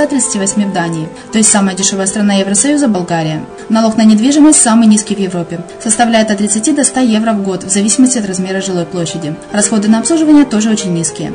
138 в Дании, то есть самая дешевая страна Евросоюза – Болгария. Налог на недвижимость самый низкий в Европе, составляет от 30 до 100 евро в год, в зависимости от размера жилой площади. Расходы на обслуживание тоже очень низкие.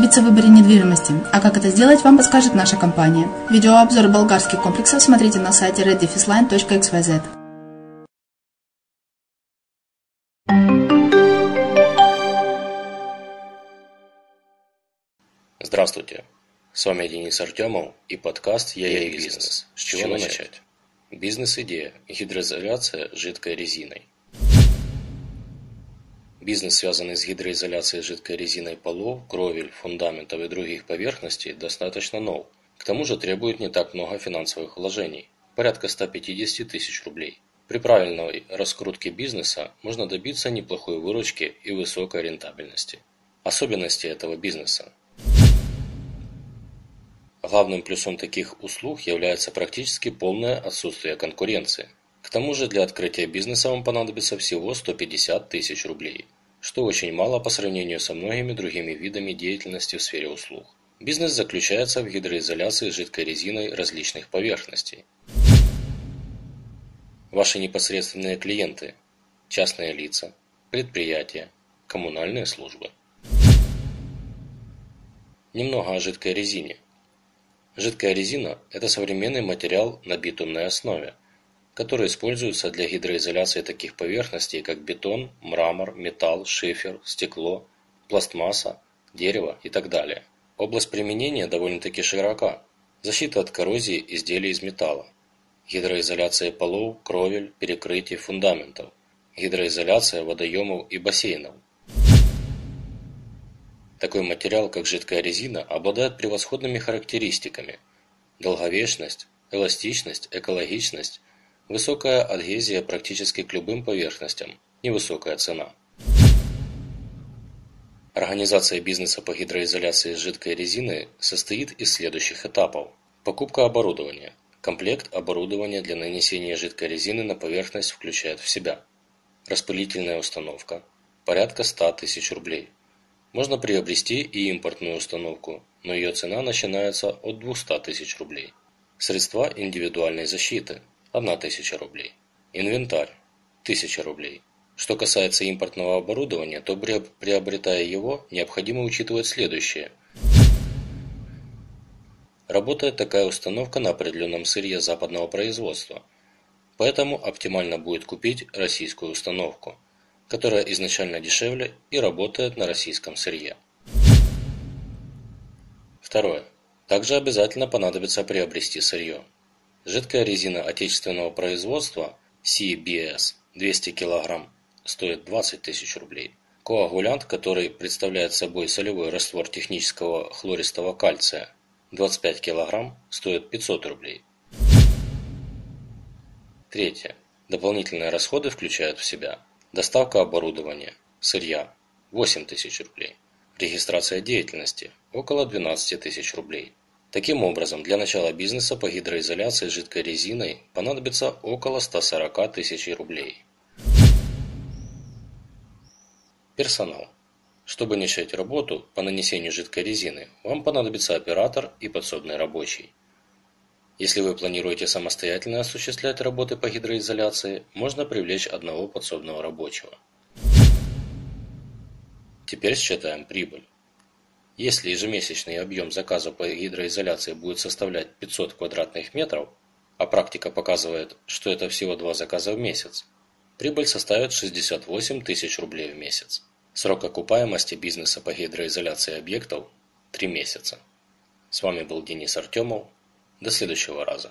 ошибиться в выборе недвижимости, а как это сделать, вам подскажет наша компания. Видеообзор болгарских комплексов смотрите на сайте reddefisline.xyz. Здравствуйте! С вами Денис Артемов и подкаст «Я и бизнес». С чего начать? Бизнес-идея – гидроизоляция жидкой резиной. Бизнес, связанный с гидроизоляцией жидкой резиной полов, кровель, фундаментов и других поверхностей, достаточно нов. К тому же требует не так много финансовых вложений – порядка 150 тысяч рублей. При правильной раскрутке бизнеса можно добиться неплохой выручки и высокой рентабельности. Особенности этого бизнеса. Главным плюсом таких услуг является практически полное отсутствие конкуренции. К тому же для открытия бизнеса вам понадобится всего 150 тысяч рублей, что очень мало по сравнению со многими другими видами деятельности в сфере услуг. Бизнес заключается в гидроизоляции жидкой резиной различных поверхностей. Ваши непосредственные клиенты – частные лица, предприятия, коммунальные службы. Немного о жидкой резине. Жидкая резина – это современный материал на битумной основе, который используется для гидроизоляции таких поверхностей, как бетон, мрамор, металл, шифер, стекло, пластмасса, дерево и так далее. Область применения довольно-таки широка. Защита от коррозии изделий из металла. Гидроизоляция полов, кровель, перекрытий, фундаментов. Гидроизоляция водоемов и бассейнов. Такой материал, как жидкая резина, обладает превосходными характеристиками. Долговечность, эластичность, экологичность, Высокая адгезия практически к любым поверхностям, невысокая цена. Организация бизнеса по гидроизоляции жидкой резины состоит из следующих этапов. Покупка оборудования. Комплект оборудования для нанесения жидкой резины на поверхность включает в себя распылительная установка, порядка 100 тысяч рублей. Можно приобрести и импортную установку, но ее цена начинается от 200 тысяч рублей. Средства индивидуальной защиты, 1000 рублей. Инвентарь – 1000 рублей. Что касается импортного оборудования, то приобретая его, необходимо учитывать следующее. Работает такая установка на определенном сырье западного производства, поэтому оптимально будет купить российскую установку, которая изначально дешевле и работает на российском сырье. Второе. Также обязательно понадобится приобрести сырье. Жидкая резина отечественного производства CBS 200 кг стоит 20 тысяч рублей. Коагулянт, который представляет собой солевой раствор технического хлористого кальция 25 кг стоит 500 рублей. Третье. Дополнительные расходы включают в себя доставка оборудования, сырья – 8 тысяч рублей, регистрация деятельности – около 12 тысяч рублей, Таким образом, для начала бизнеса по гидроизоляции жидкой резиной понадобится около 140 тысяч рублей. Персонал. Чтобы начать работу по нанесению жидкой резины, вам понадобится оператор и подсобный рабочий. Если вы планируете самостоятельно осуществлять работы по гидроизоляции, можно привлечь одного подсобного рабочего. Теперь считаем прибыль. Если ежемесячный объем заказа по гидроизоляции будет составлять 500 квадратных метров, а практика показывает, что это всего два заказа в месяц, прибыль составит 68 тысяч рублей в месяц. Срок окупаемости бизнеса по гидроизоляции объектов – 3 месяца. С вами был Денис Артемов. До следующего раза.